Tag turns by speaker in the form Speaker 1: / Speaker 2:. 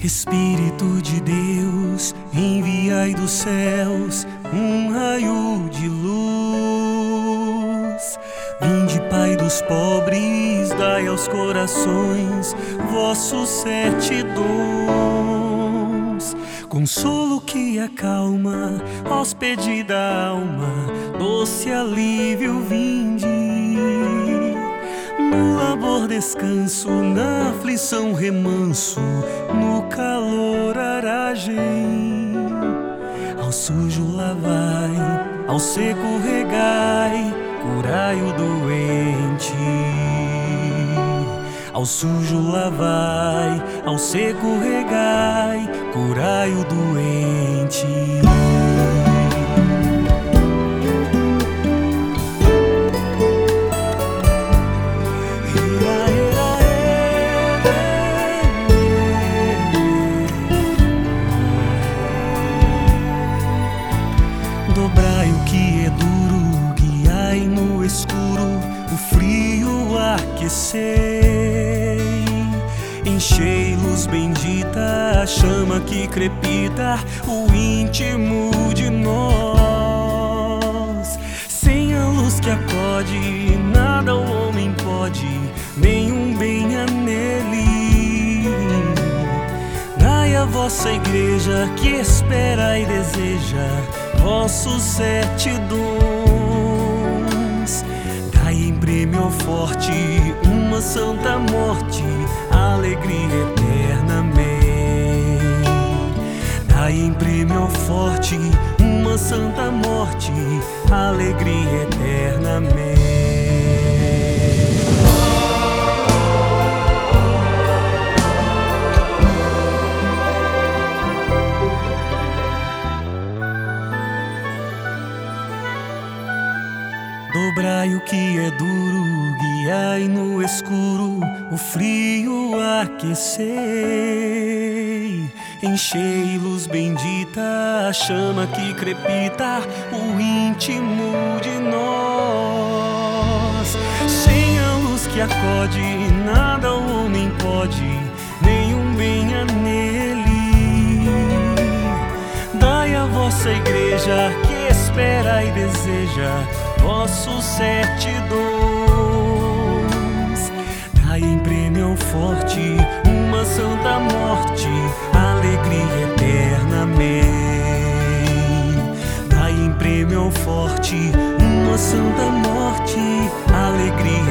Speaker 1: Espírito de Deus, enviai dos céus um raio de luz. Vinde, Pai dos pobres, dai aos corações vossos sete dons. Consolo que acalma, hóspede da alma, doce alívio vinde. Labor descanso, na aflição remanso, no calor aragem. Ao sujo lavai, ao seco regai, curai o doente. Ao sujo lavai, ao seco regai, curai o doente. Dobrai o que é duro, guiai no escuro, o frio aquecei. Enchei luz bendita, a chama que crepita, o íntimo de nós. Sem a luz que acode, nada o homem pode, nenhum bem há nele. Dai a vossa igreja que espera e deseja vossos dons. Dai em prêmio forte uma santa morte, alegria eternamente. Dai em prêmio forte uma santa morte, alegria eternamente. Dobrai o que é duro, guiai no escuro, o frio aquecei. Enchei luz bendita, a chama que crepita, o íntimo de nós. Sem a luz que acode, nada o homem pode, nenhum bem há nele. Dai a vossa igreja que espera e deseja vossos sete dons. Dai em prêmio forte uma santa morte, alegria eternamente. Dai em prêmio forte uma santa morte, alegria.